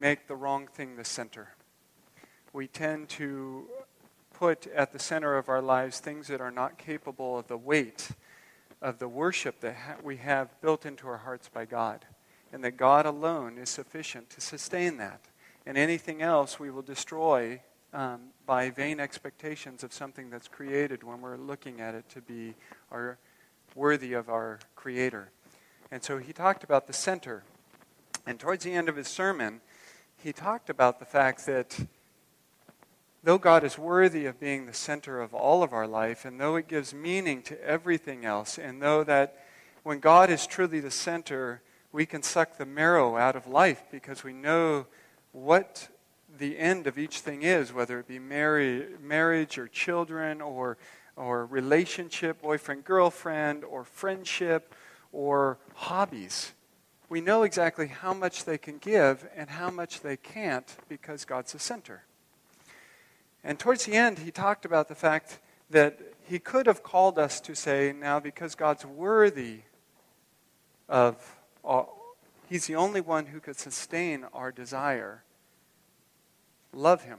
make the wrong thing the center. We tend to put at the center of our lives things that are not capable of the weight of the worship that ha- we have built into our hearts by God, and that God alone is sufficient to sustain that. And anything else we will destroy um, by vain expectations of something that's created when we're looking at it to be our, worthy of our Creator. And so he talked about the center. And towards the end of his sermon, he talked about the fact that though God is worthy of being the center of all of our life, and though it gives meaning to everything else, and though that when God is truly the center, we can suck the marrow out of life because we know what the end of each thing is, whether it be marriage or children or, or relationship, boyfriend, girlfriend, or friendship, or hobbies. We know exactly how much they can give and how much they can't because God's the center. And towards the end, he talked about the fact that he could have called us to say, now, because God's worthy of, all, he's the only one who could sustain our desire. Love him.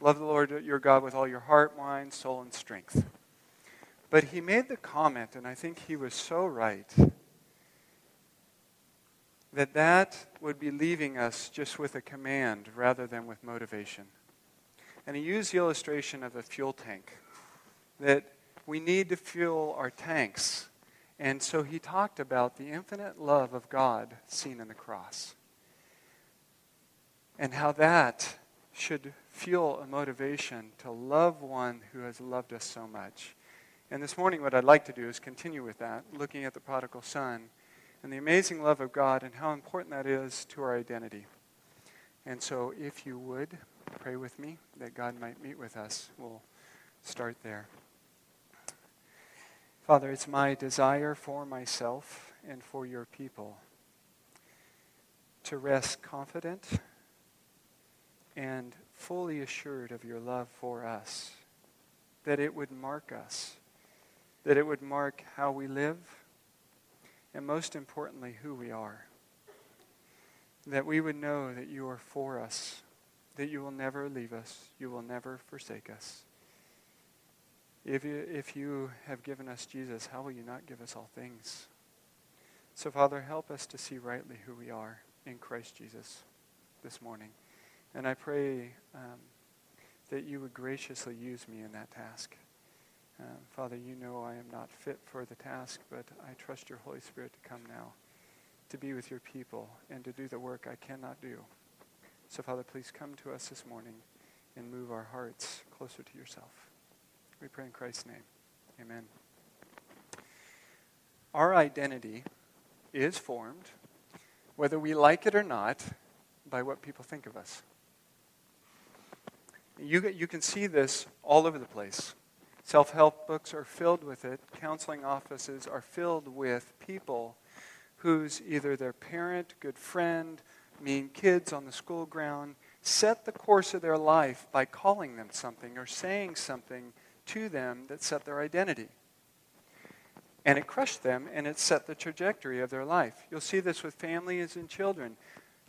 Love the Lord your God with all your heart, mind, soul, and strength. But he made the comment, and I think he was so right, that that would be leaving us just with a command rather than with motivation. And he used the illustration of a fuel tank, that we need to fuel our tanks. And so he talked about the infinite love of God seen in the cross. And how that should fuel a motivation to love one who has loved us so much. And this morning, what I'd like to do is continue with that, looking at the prodigal son and the amazing love of God and how important that is to our identity. And so, if you would pray with me that God might meet with us, we'll start there. Father, it's my desire for myself and for your people to rest confident and fully assured of your love for us, that it would mark us, that it would mark how we live, and most importantly, who we are. That we would know that you are for us, that you will never leave us, you will never forsake us. If you, if you have given us Jesus, how will you not give us all things? So, Father, help us to see rightly who we are in Christ Jesus this morning. And I pray um, that you would graciously use me in that task. Uh, Father, you know I am not fit for the task, but I trust your Holy Spirit to come now, to be with your people, and to do the work I cannot do. So, Father, please come to us this morning and move our hearts closer to yourself. We pray in Christ's name. Amen. Our identity is formed, whether we like it or not, by what people think of us. You, you can see this all over the place. Self help books are filled with it. Counseling offices are filled with people whose either their parent, good friend, mean kids on the school ground set the course of their life by calling them something or saying something to them that set their identity. And it crushed them and it set the trajectory of their life. You'll see this with families and children.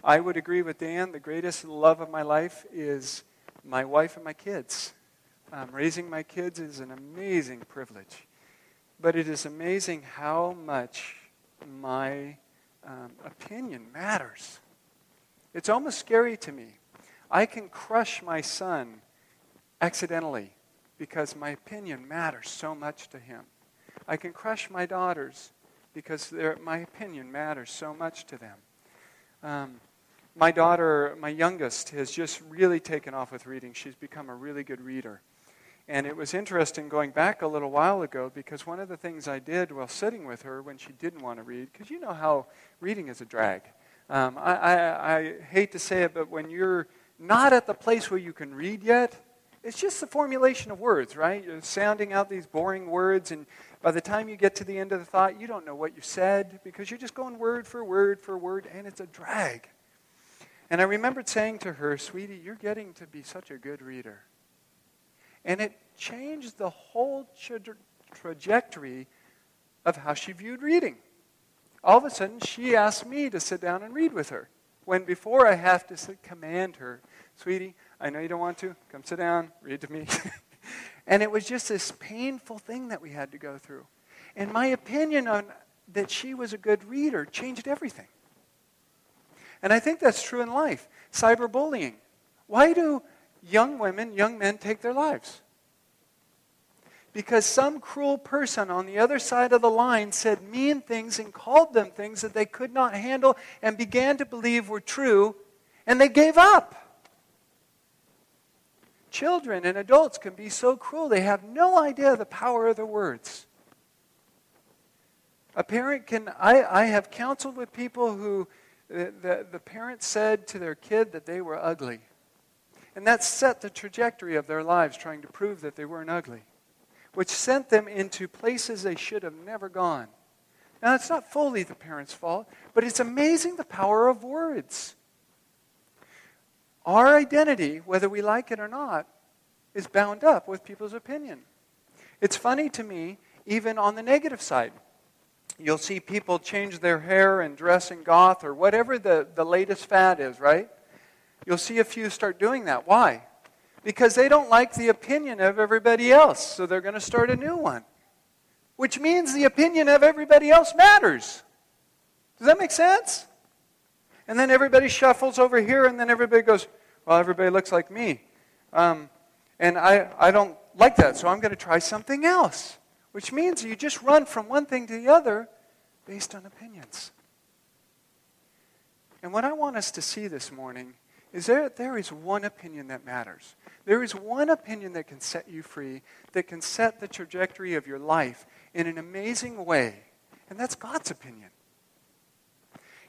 I would agree with Dan. The greatest love of my life is my wife and my kids. Um, raising my kids is an amazing privilege. But it is amazing how much my um, opinion matters. It's almost scary to me. I can crush my son accidentally because my opinion matters so much to him. I can crush my daughters because my opinion matters so much to them. Um, my daughter, my youngest, has just really taken off with reading. She's become a really good reader. And it was interesting going back a little while ago because one of the things I did while sitting with her when she didn't want to read, because you know how reading is a drag. Um, I, I, I hate to say it, but when you're not at the place where you can read yet, it's just the formulation of words, right? You're sounding out these boring words, and by the time you get to the end of the thought, you don't know what you said because you're just going word for word for word, and it's a drag. And I remembered saying to her, Sweetie, you're getting to be such a good reader. And it changed the whole tra- trajectory of how she viewed reading. All of a sudden, she asked me to sit down and read with her. when before I have to command her, sweetie, I know you don't want to, come sit down, read to me. and it was just this painful thing that we had to go through. And my opinion on that she was a good reader changed everything. And I think that's true in life. Cyberbullying. Why do young women, young men take their lives? Because some cruel person on the other side of the line said mean things and called them things that they could not handle and began to believe were true, and they gave up. Children and adults can be so cruel, they have no idea the power of their words. A parent can, I, I have counseled with people who the, the, the parents said to their kid that they were ugly. And that set the trajectory of their lives, trying to prove that they weren't ugly, which sent them into places they should have never gone. Now, it's not fully the parents' fault, but it's amazing the power of words. Our identity, whether we like it or not, is bound up with people's opinion. It's funny to me, even on the negative side. You'll see people change their hair and dress in goth or whatever the, the latest fad is, right? You'll see a few start doing that. Why? Because they don't like the opinion of everybody else, so they're going to start a new one. Which means the opinion of everybody else matters. Does that make sense? And then everybody shuffles over here, and then everybody goes, Well, everybody looks like me. Um, and I, I don't like that, so I'm going to try something else which means you just run from one thing to the other based on opinions. And what I want us to see this morning is there, there is one opinion that matters. There is one opinion that can set you free, that can set the trajectory of your life in an amazing way, and that's God's opinion.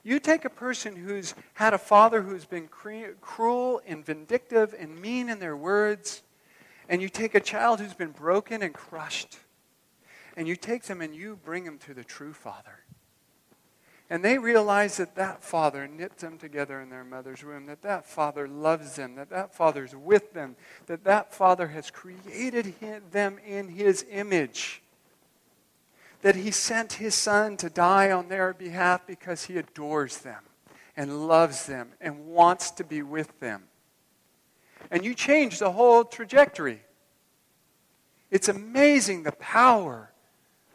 You take a person who's had a father who's been cre- cruel and vindictive and mean in their words, and you take a child who's been broken and crushed and you take them and you bring them to the true Father. And they realize that that Father knit them together in their mother's womb, that that Father loves them, that that Father's with them, that that Father has created them in His image, that He sent His Son to die on their behalf because He adores them and loves them and wants to be with them. And you change the whole trajectory. It's amazing the power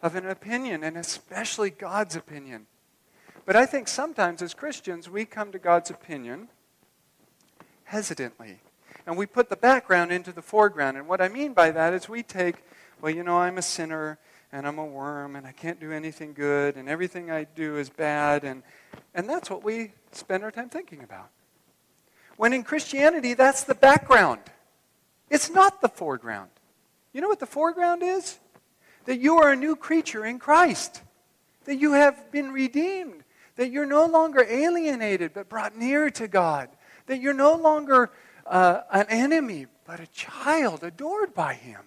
of an opinion, and especially God's opinion. But I think sometimes as Christians, we come to God's opinion hesitantly. And we put the background into the foreground. And what I mean by that is we take, well, you know, I'm a sinner and I'm a worm and I can't do anything good and everything I do is bad. And, and that's what we spend our time thinking about. When in Christianity, that's the background, it's not the foreground. You know what the foreground is? that you are a new creature in Christ, that you have been redeemed, that you're no longer alienated but brought near to God, that you're no longer uh, an enemy but a child adored by Him,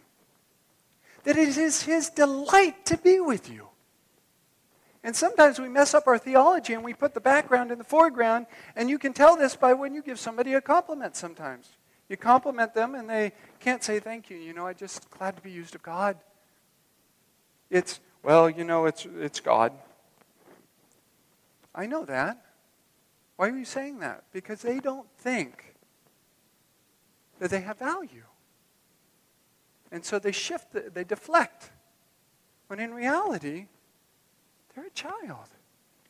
that it is His delight to be with you. And sometimes we mess up our theology and we put the background in the foreground, and you can tell this by when you give somebody a compliment sometimes. You compliment them and they can't say thank you. You know, I'm just glad to be used of God. It's, well, you know, it's, it's God. I know that. Why are you saying that? Because they don't think that they have value. And so they shift, they deflect. When in reality, they're a child.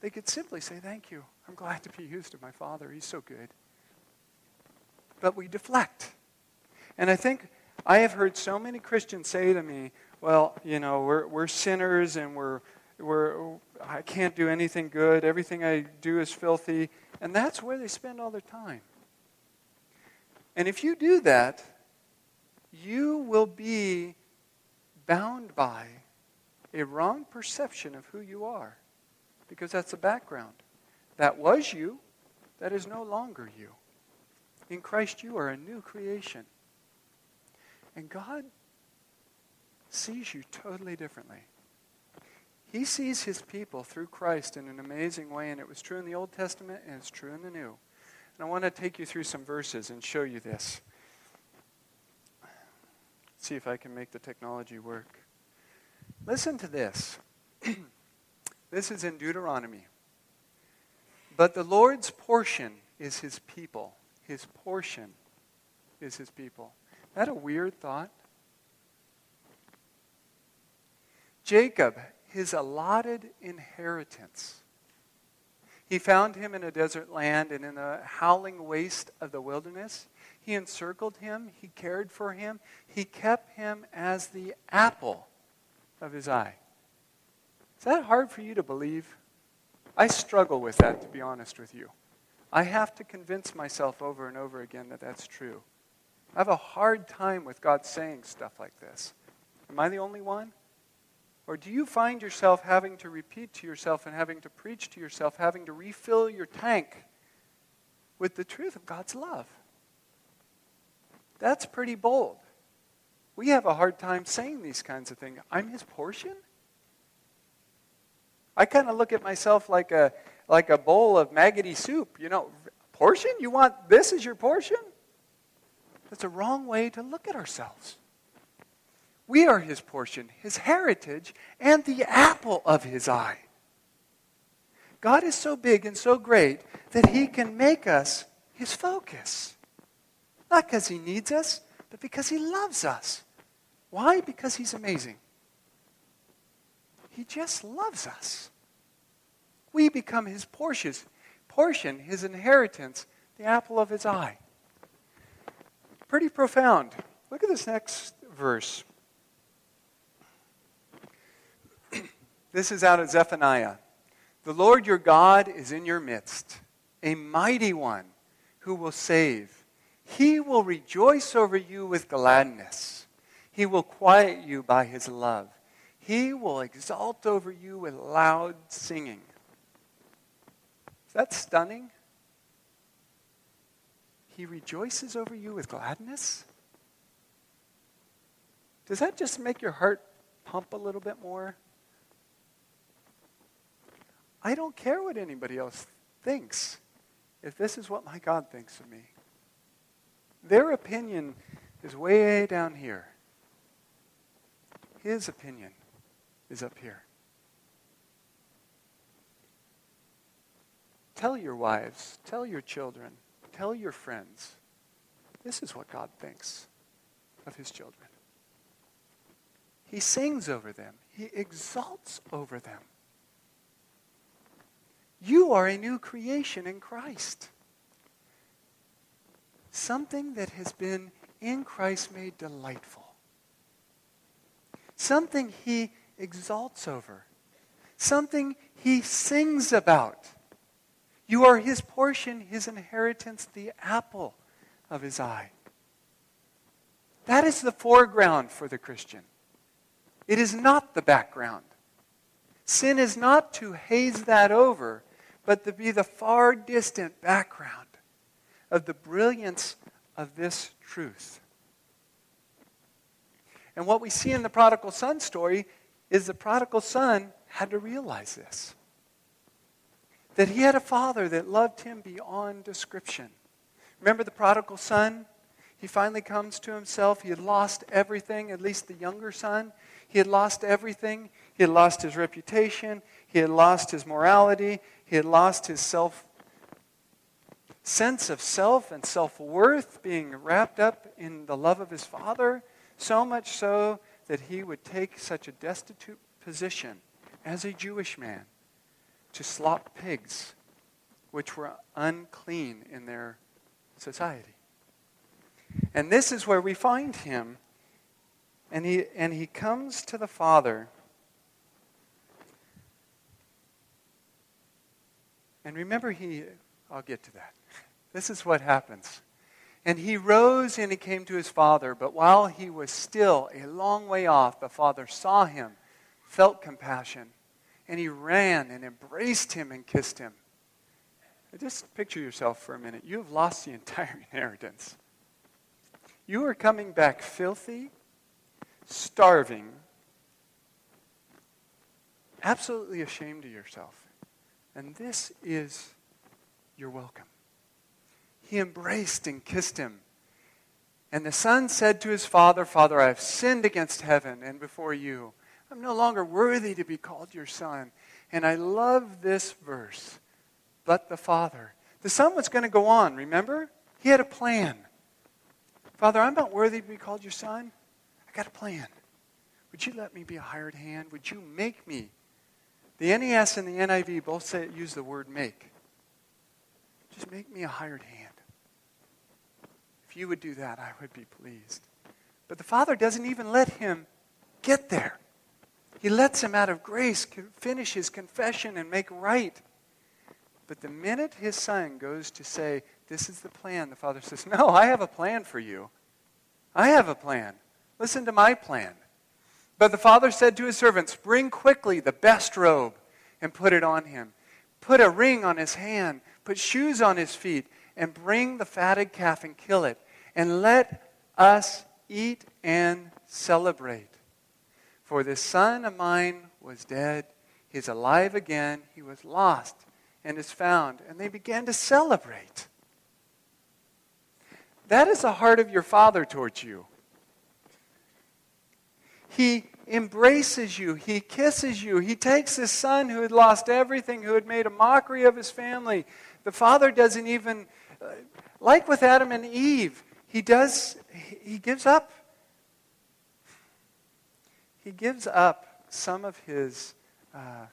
They could simply say, Thank you. I'm glad to be used of my Father. He's so good. But we deflect. And I think I have heard so many Christians say to me, well, you know, we're, we're sinners and we're, we're, oh, I can't do anything good. Everything I do is filthy. And that's where they spend all their time. And if you do that, you will be bound by a wrong perception of who you are. Because that's the background. That was you, that is no longer you. In Christ, you are a new creation. And God sees you totally differently. He sees his people through Christ in an amazing way, and it was true in the Old Testament and it's true in the New. And I want to take you through some verses and show you this. see if I can make the technology work. Listen to this. this is in Deuteronomy. But the Lord's portion is his people. His portion is his people. Isn't that a weird thought? Jacob, his allotted inheritance. He found him in a desert land and in the howling waste of the wilderness. He encircled him, he cared for him, he kept him as the apple of his eye. Is that hard for you to believe? I struggle with that, to be honest with you. I have to convince myself over and over again that that's true. I have a hard time with God saying stuff like this. Am I the only one? Or do you find yourself having to repeat to yourself and having to preach to yourself, having to refill your tank with the truth of God's love? That's pretty bold. We have a hard time saying these kinds of things. I'm his portion? I kind of look at myself like a, like a bowl of maggoty soup. You know, portion? You want this as your portion? That's a wrong way to look at ourselves. We are his portion, his heritage, and the apple of his eye. God is so big and so great that he can make us his focus. Not because he needs us, but because he loves us. Why? Because he's amazing. He just loves us. We become his portion, his inheritance, the apple of his eye. Pretty profound. Look at this next verse. This is out of Zephaniah. The Lord your God is in your midst, a mighty one who will save. He will rejoice over you with gladness. He will quiet you by his love. He will exalt over you with loud singing. Is that stunning? He rejoices over you with gladness? Does that just make your heart pump a little bit more? I don't care what anybody else thinks if this is what my God thinks of me. Their opinion is way down here. His opinion is up here. Tell your wives, tell your children, tell your friends. This is what God thinks of his children. He sings over them, he exalts over them. You are a new creation in Christ. Something that has been in Christ made delightful something he exalts over, something he sings about. You are his portion, his inheritance, the apple of his eye. That is the foreground for the Christian. It is not the background. Sin is not to haze that over, but to be the far distant background of the brilliance of this truth. And what we see in the prodigal son story is the prodigal son had to realize this that he had a father that loved him beyond description. Remember the prodigal son? He finally comes to himself. He had lost everything, at least the younger son. He had lost everything. He had lost his reputation. He had lost his morality. He had lost his self sense of self and self worth being wrapped up in the love of his father. So much so that he would take such a destitute position as a Jewish man to slop pigs, which were unclean in their society. And this is where we find him. And he, and he comes to the Father. And remember, he, I'll get to that. This is what happens. And he rose and he came to his father. But while he was still a long way off, the father saw him, felt compassion, and he ran and embraced him and kissed him. Just picture yourself for a minute. You have lost the entire inheritance. You are coming back filthy, starving, absolutely ashamed of yourself. And this is your welcome he embraced and kissed him. And the son said to his father, Father, I have sinned against heaven and before you. I'm no longer worthy to be called your son. And I love this verse. But the father, The son was going to go on, remember? He had a plan. Father, I'm not worthy to be called your son. I got a plan. Would you let me be a hired hand? Would you make me? The NAS and the NIV both say, use the word make. Just make me a hired hand. If you would do that, I would be pleased. But the Father doesn't even let him get there. He lets him out of grace finish his confession and make right. But the minute his son goes to say, This is the plan, the father says, No, I have a plan for you. I have a plan. Listen to my plan. But the father said to his servants, Bring quickly the best robe and put it on him. Put a ring on his hand, put shoes on his feet, and bring the fatted calf and kill it. And let us eat and celebrate. For this son of mine was dead, he is alive again, he was lost and is found. And they began to celebrate. That is the heart of your father towards you. He embraces you. He kisses you. He takes his son who had lost everything, who had made a mockery of his family. The father doesn't even, uh, like with Adam and Eve, he does, he gives up he gives up some of his uh,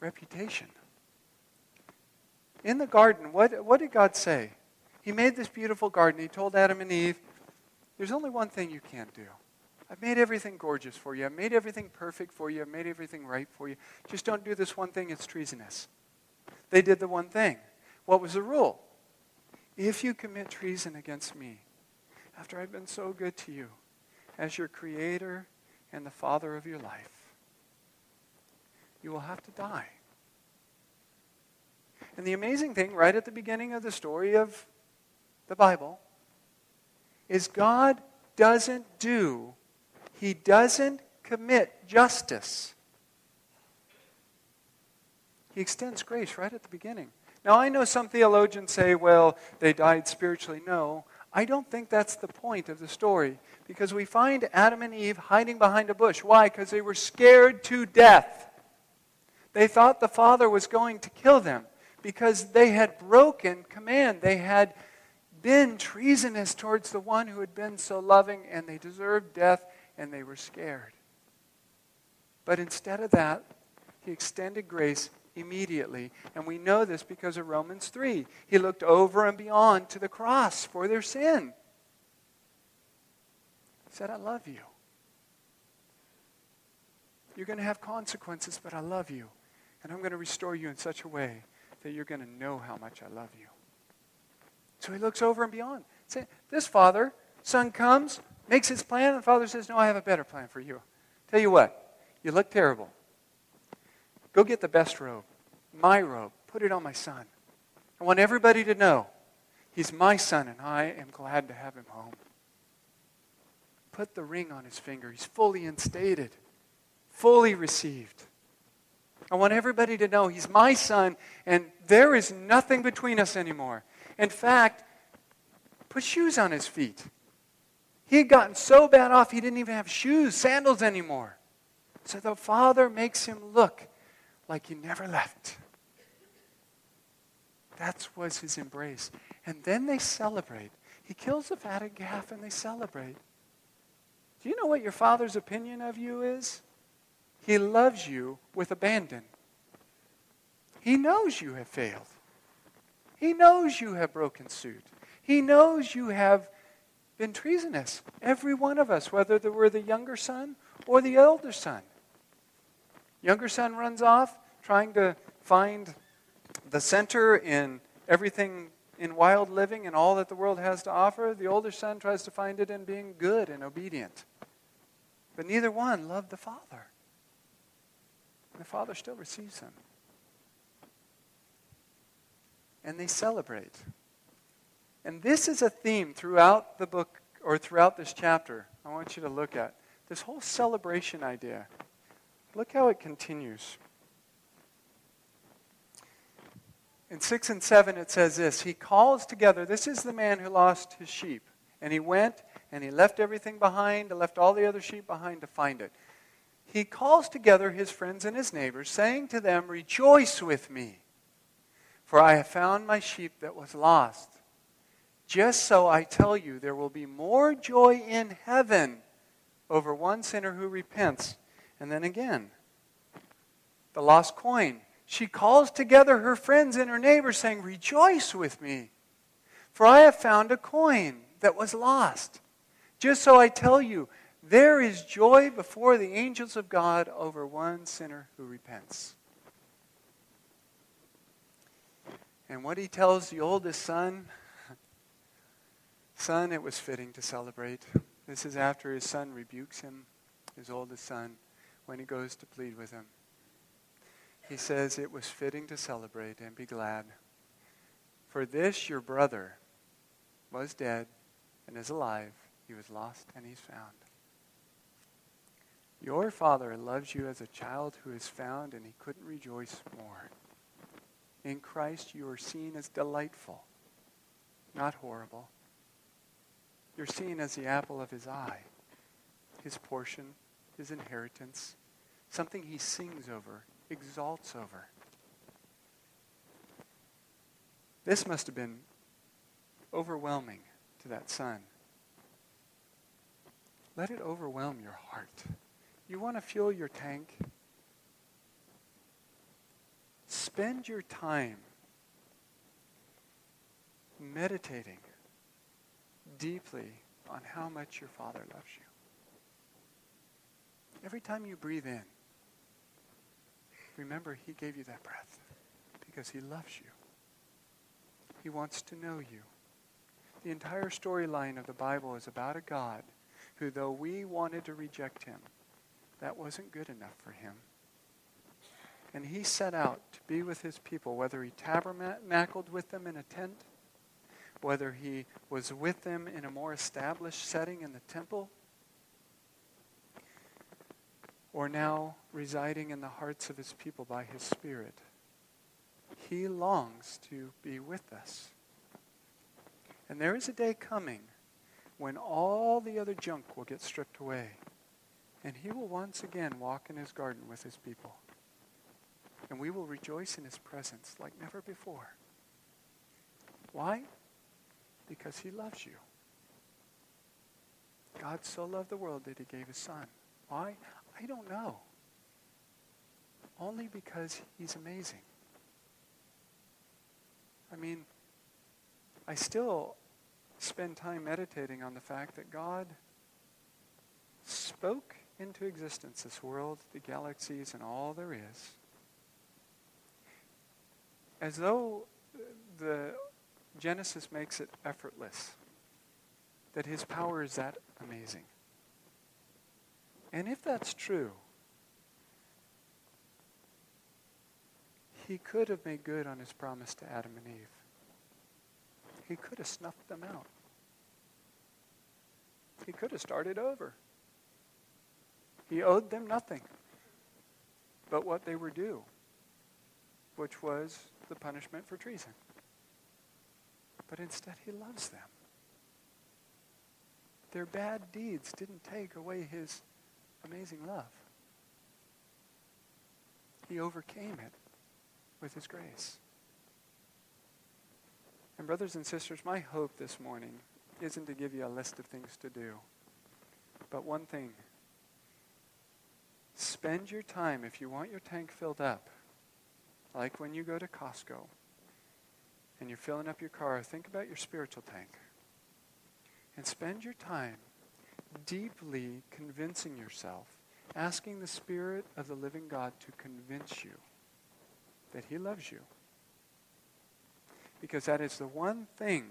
reputation. In the garden, what, what did God say? He made this beautiful garden. He told Adam and Eve, There's only one thing you can't do. I've made everything gorgeous for you. I've made everything perfect for you. I've made everything right for you. Just don't do this one thing. It's treasonous. They did the one thing. What was the rule? If you commit treason against me, after I've been so good to you, as your creator and the Father of your life, you will have to die. And the amazing thing, right at the beginning of the story of the Bible, is God doesn't do, He doesn't commit justice. He extends grace right at the beginning. Now, I know some theologians say, well, they died spiritually. No, I don't think that's the point of the story because we find Adam and Eve hiding behind a bush. Why? Because they were scared to death. They thought the Father was going to kill them because they had broken command. They had been treasonous towards the one who had been so loving, and they deserved death, and they were scared. But instead of that, he extended grace immediately. And we know this because of Romans 3. He looked over and beyond to the cross for their sin He said, I love you. You're going to have consequences, but I love you. And I'm going to restore you in such a way that you're going to know how much I love you. So he looks over and beyond. This father, son comes, makes his plan, and the father says, No, I have a better plan for you. Tell you what, you look terrible. Go get the best robe, my robe, put it on my son. I want everybody to know he's my son, and I am glad to have him home put the ring on his finger. He's fully instated, fully received. I want everybody to know he's my son, and there is nothing between us anymore. In fact, put shoes on his feet. He had gotten so bad off, he didn't even have shoes, sandals anymore. So the father makes him look like he never left. That was his embrace. And then they celebrate. He kills the fatted calf and they celebrate. Do you know what your father's opinion of you is? He loves you with abandon. He knows you have failed. He knows you have broken suit. He knows you have been treasonous. Every one of us, whether we're the younger son or the elder son. Younger son runs off trying to find the center in everything in wild living and all that the world has to offer. The older son tries to find it in being good and obedient. But neither one loved the Father. The Father still receives him. And they celebrate. And this is a theme throughout the book or throughout this chapter. I want you to look at this whole celebration idea. Look how it continues. In 6 and 7, it says this He calls together, this is the man who lost his sheep. And he went and he left everything behind, left all the other sheep behind to find it. He calls together his friends and his neighbors, saying to them, Rejoice with me, For I have found my sheep that was lost. Just so I tell you, there will be more joy in heaven over one sinner who repents. And then again, the lost coin. She calls together her friends and her neighbors, saying, Rejoice with me, for I have found a coin that was lost. Just so I tell you, there is joy before the angels of God over one sinner who repents. And what he tells the oldest son, son, it was fitting to celebrate. This is after his son rebukes him, his oldest son, when he goes to plead with him. He says, It was fitting to celebrate and be glad. For this your brother was dead and is alive. He was lost and he's found. Your Father loves you as a child who is found, and he couldn't rejoice more. In Christ, you are seen as delightful, not horrible. You're seen as the apple of his eye, his portion, his inheritance, something he sings over, exalts over. This must have been overwhelming to that son. Let it overwhelm your heart. You want to fuel your tank? Spend your time meditating deeply on how much your Father loves you. Every time you breathe in, remember He gave you that breath because He loves you. He wants to know you. The entire storyline of the Bible is about a God who, though we wanted to reject Him, that wasn't good enough for him. And he set out to be with his people, whether he tabernacled with them in a tent, whether he was with them in a more established setting in the temple, or now residing in the hearts of his people by his Spirit. He longs to be with us. And there is a day coming when all the other junk will get stripped away and he will once again walk in his garden with his people. And we will rejoice in his presence like never before. Why? Because he loves you. God so loved the world that he gave his son. Why? I don't know. Only because he's amazing. I mean, I still spend time meditating on the fact that God spoke into existence this world, the galaxies, and all there is, as though Genesis makes it effortless, that his power is that amazing. And if that's true, he could have made good on his promise to Adam and Eve. He could have snuffed them out. He could have started over. He owed them nothing but what they were due, which was the punishment for treason. But instead, he loves them. Their bad deeds didn't take away his amazing love. He overcame it with his grace. And, brothers and sisters, my hope this morning isn't to give you a list of things to do, but one thing Spend your time, if you want your tank filled up, like when you go to Costco and you're filling up your car, think about your spiritual tank. And spend your time deeply convincing yourself, asking the Spirit of the living God to convince you that He loves you. Because that is the one thing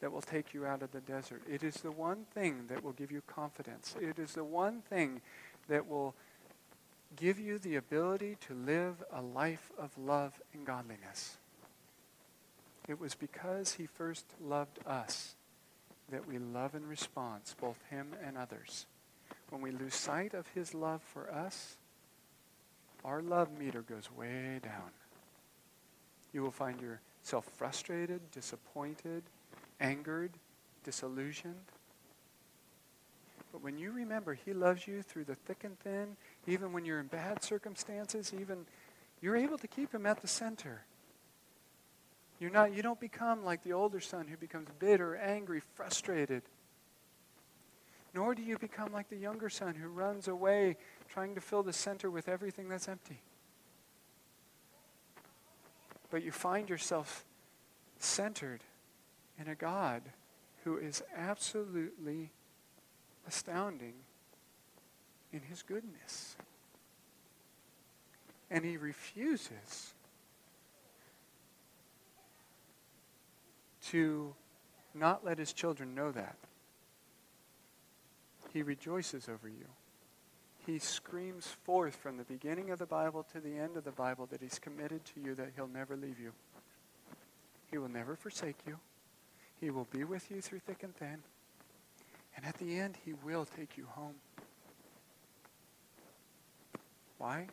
that will take you out of the desert. It is the one thing that will give you confidence. It is the one thing that will give you the ability to live a life of love and godliness. It was because he first loved us that we love in response, both him and others. When we lose sight of his love for us, our love meter goes way down. You will find yourself frustrated, disappointed, angered, disillusioned. But when you remember He loves you through the thick and thin, even when you're in bad circumstances, even you're able to keep Him at the center. You're not, you don't become like the older son who becomes bitter, angry, frustrated. Nor do you become like the younger son who runs away trying to fill the center with everything that's empty. But you find yourself centered in a God who is absolutely astounding in his goodness. And he refuses to not let his children know that. He rejoices over you. He screams forth from the beginning of the Bible to the end of the Bible that he's committed to you, that he'll never leave you. He will never forsake you. He will be with you through thick and thin. And at the end, he will take you home. Why?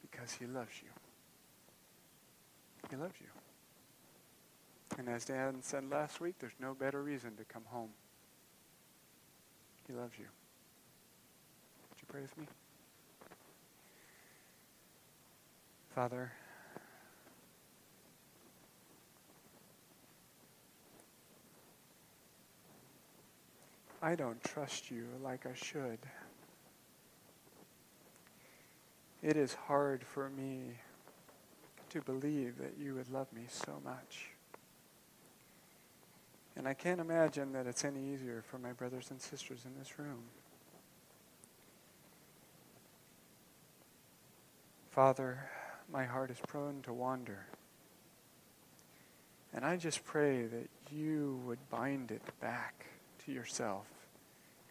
Because he loves you. He loves you. And as Dan said last week, there's no better reason to come home. He loves you. Would you pray with me? Father, I don't trust you like I should. It is hard for me to believe that you would love me so much. And I can't imagine that it's any easier for my brothers and sisters in this room. Father, my heart is prone to wander. And I just pray that you would bind it back to yourself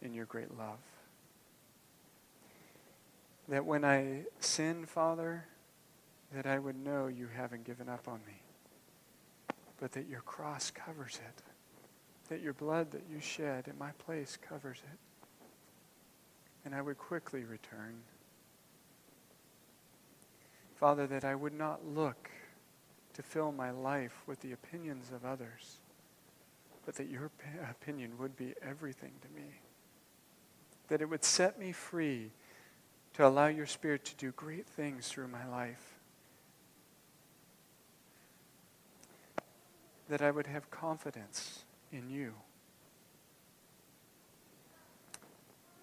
in your great love. That when I sin, Father, that I would know you haven't given up on me, but that your cross covers it that your blood that you shed in my place covers it. And I would quickly return. Father, that I would not look to fill my life with the opinions of others, but that your opinion would be everything to me. That it would set me free to allow your Spirit to do great things through my life. That I would have confidence in you.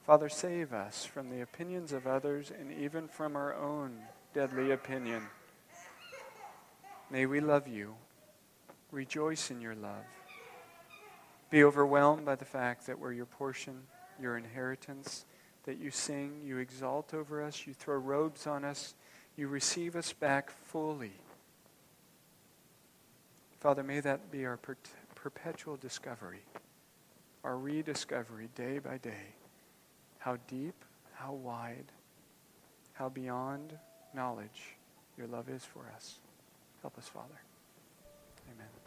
Father, save us from the opinions of others and even from our own deadly opinion. May we love you, rejoice in your love, be overwhelmed by the fact that we're your portion, your inheritance, that you sing, you exalt over us, you throw robes on us, you receive us back fully. Father, may that be our perpetual discovery, our rediscovery day by day. How deep, how wide, how beyond knowledge your love is for us. Help us, Father. Amen.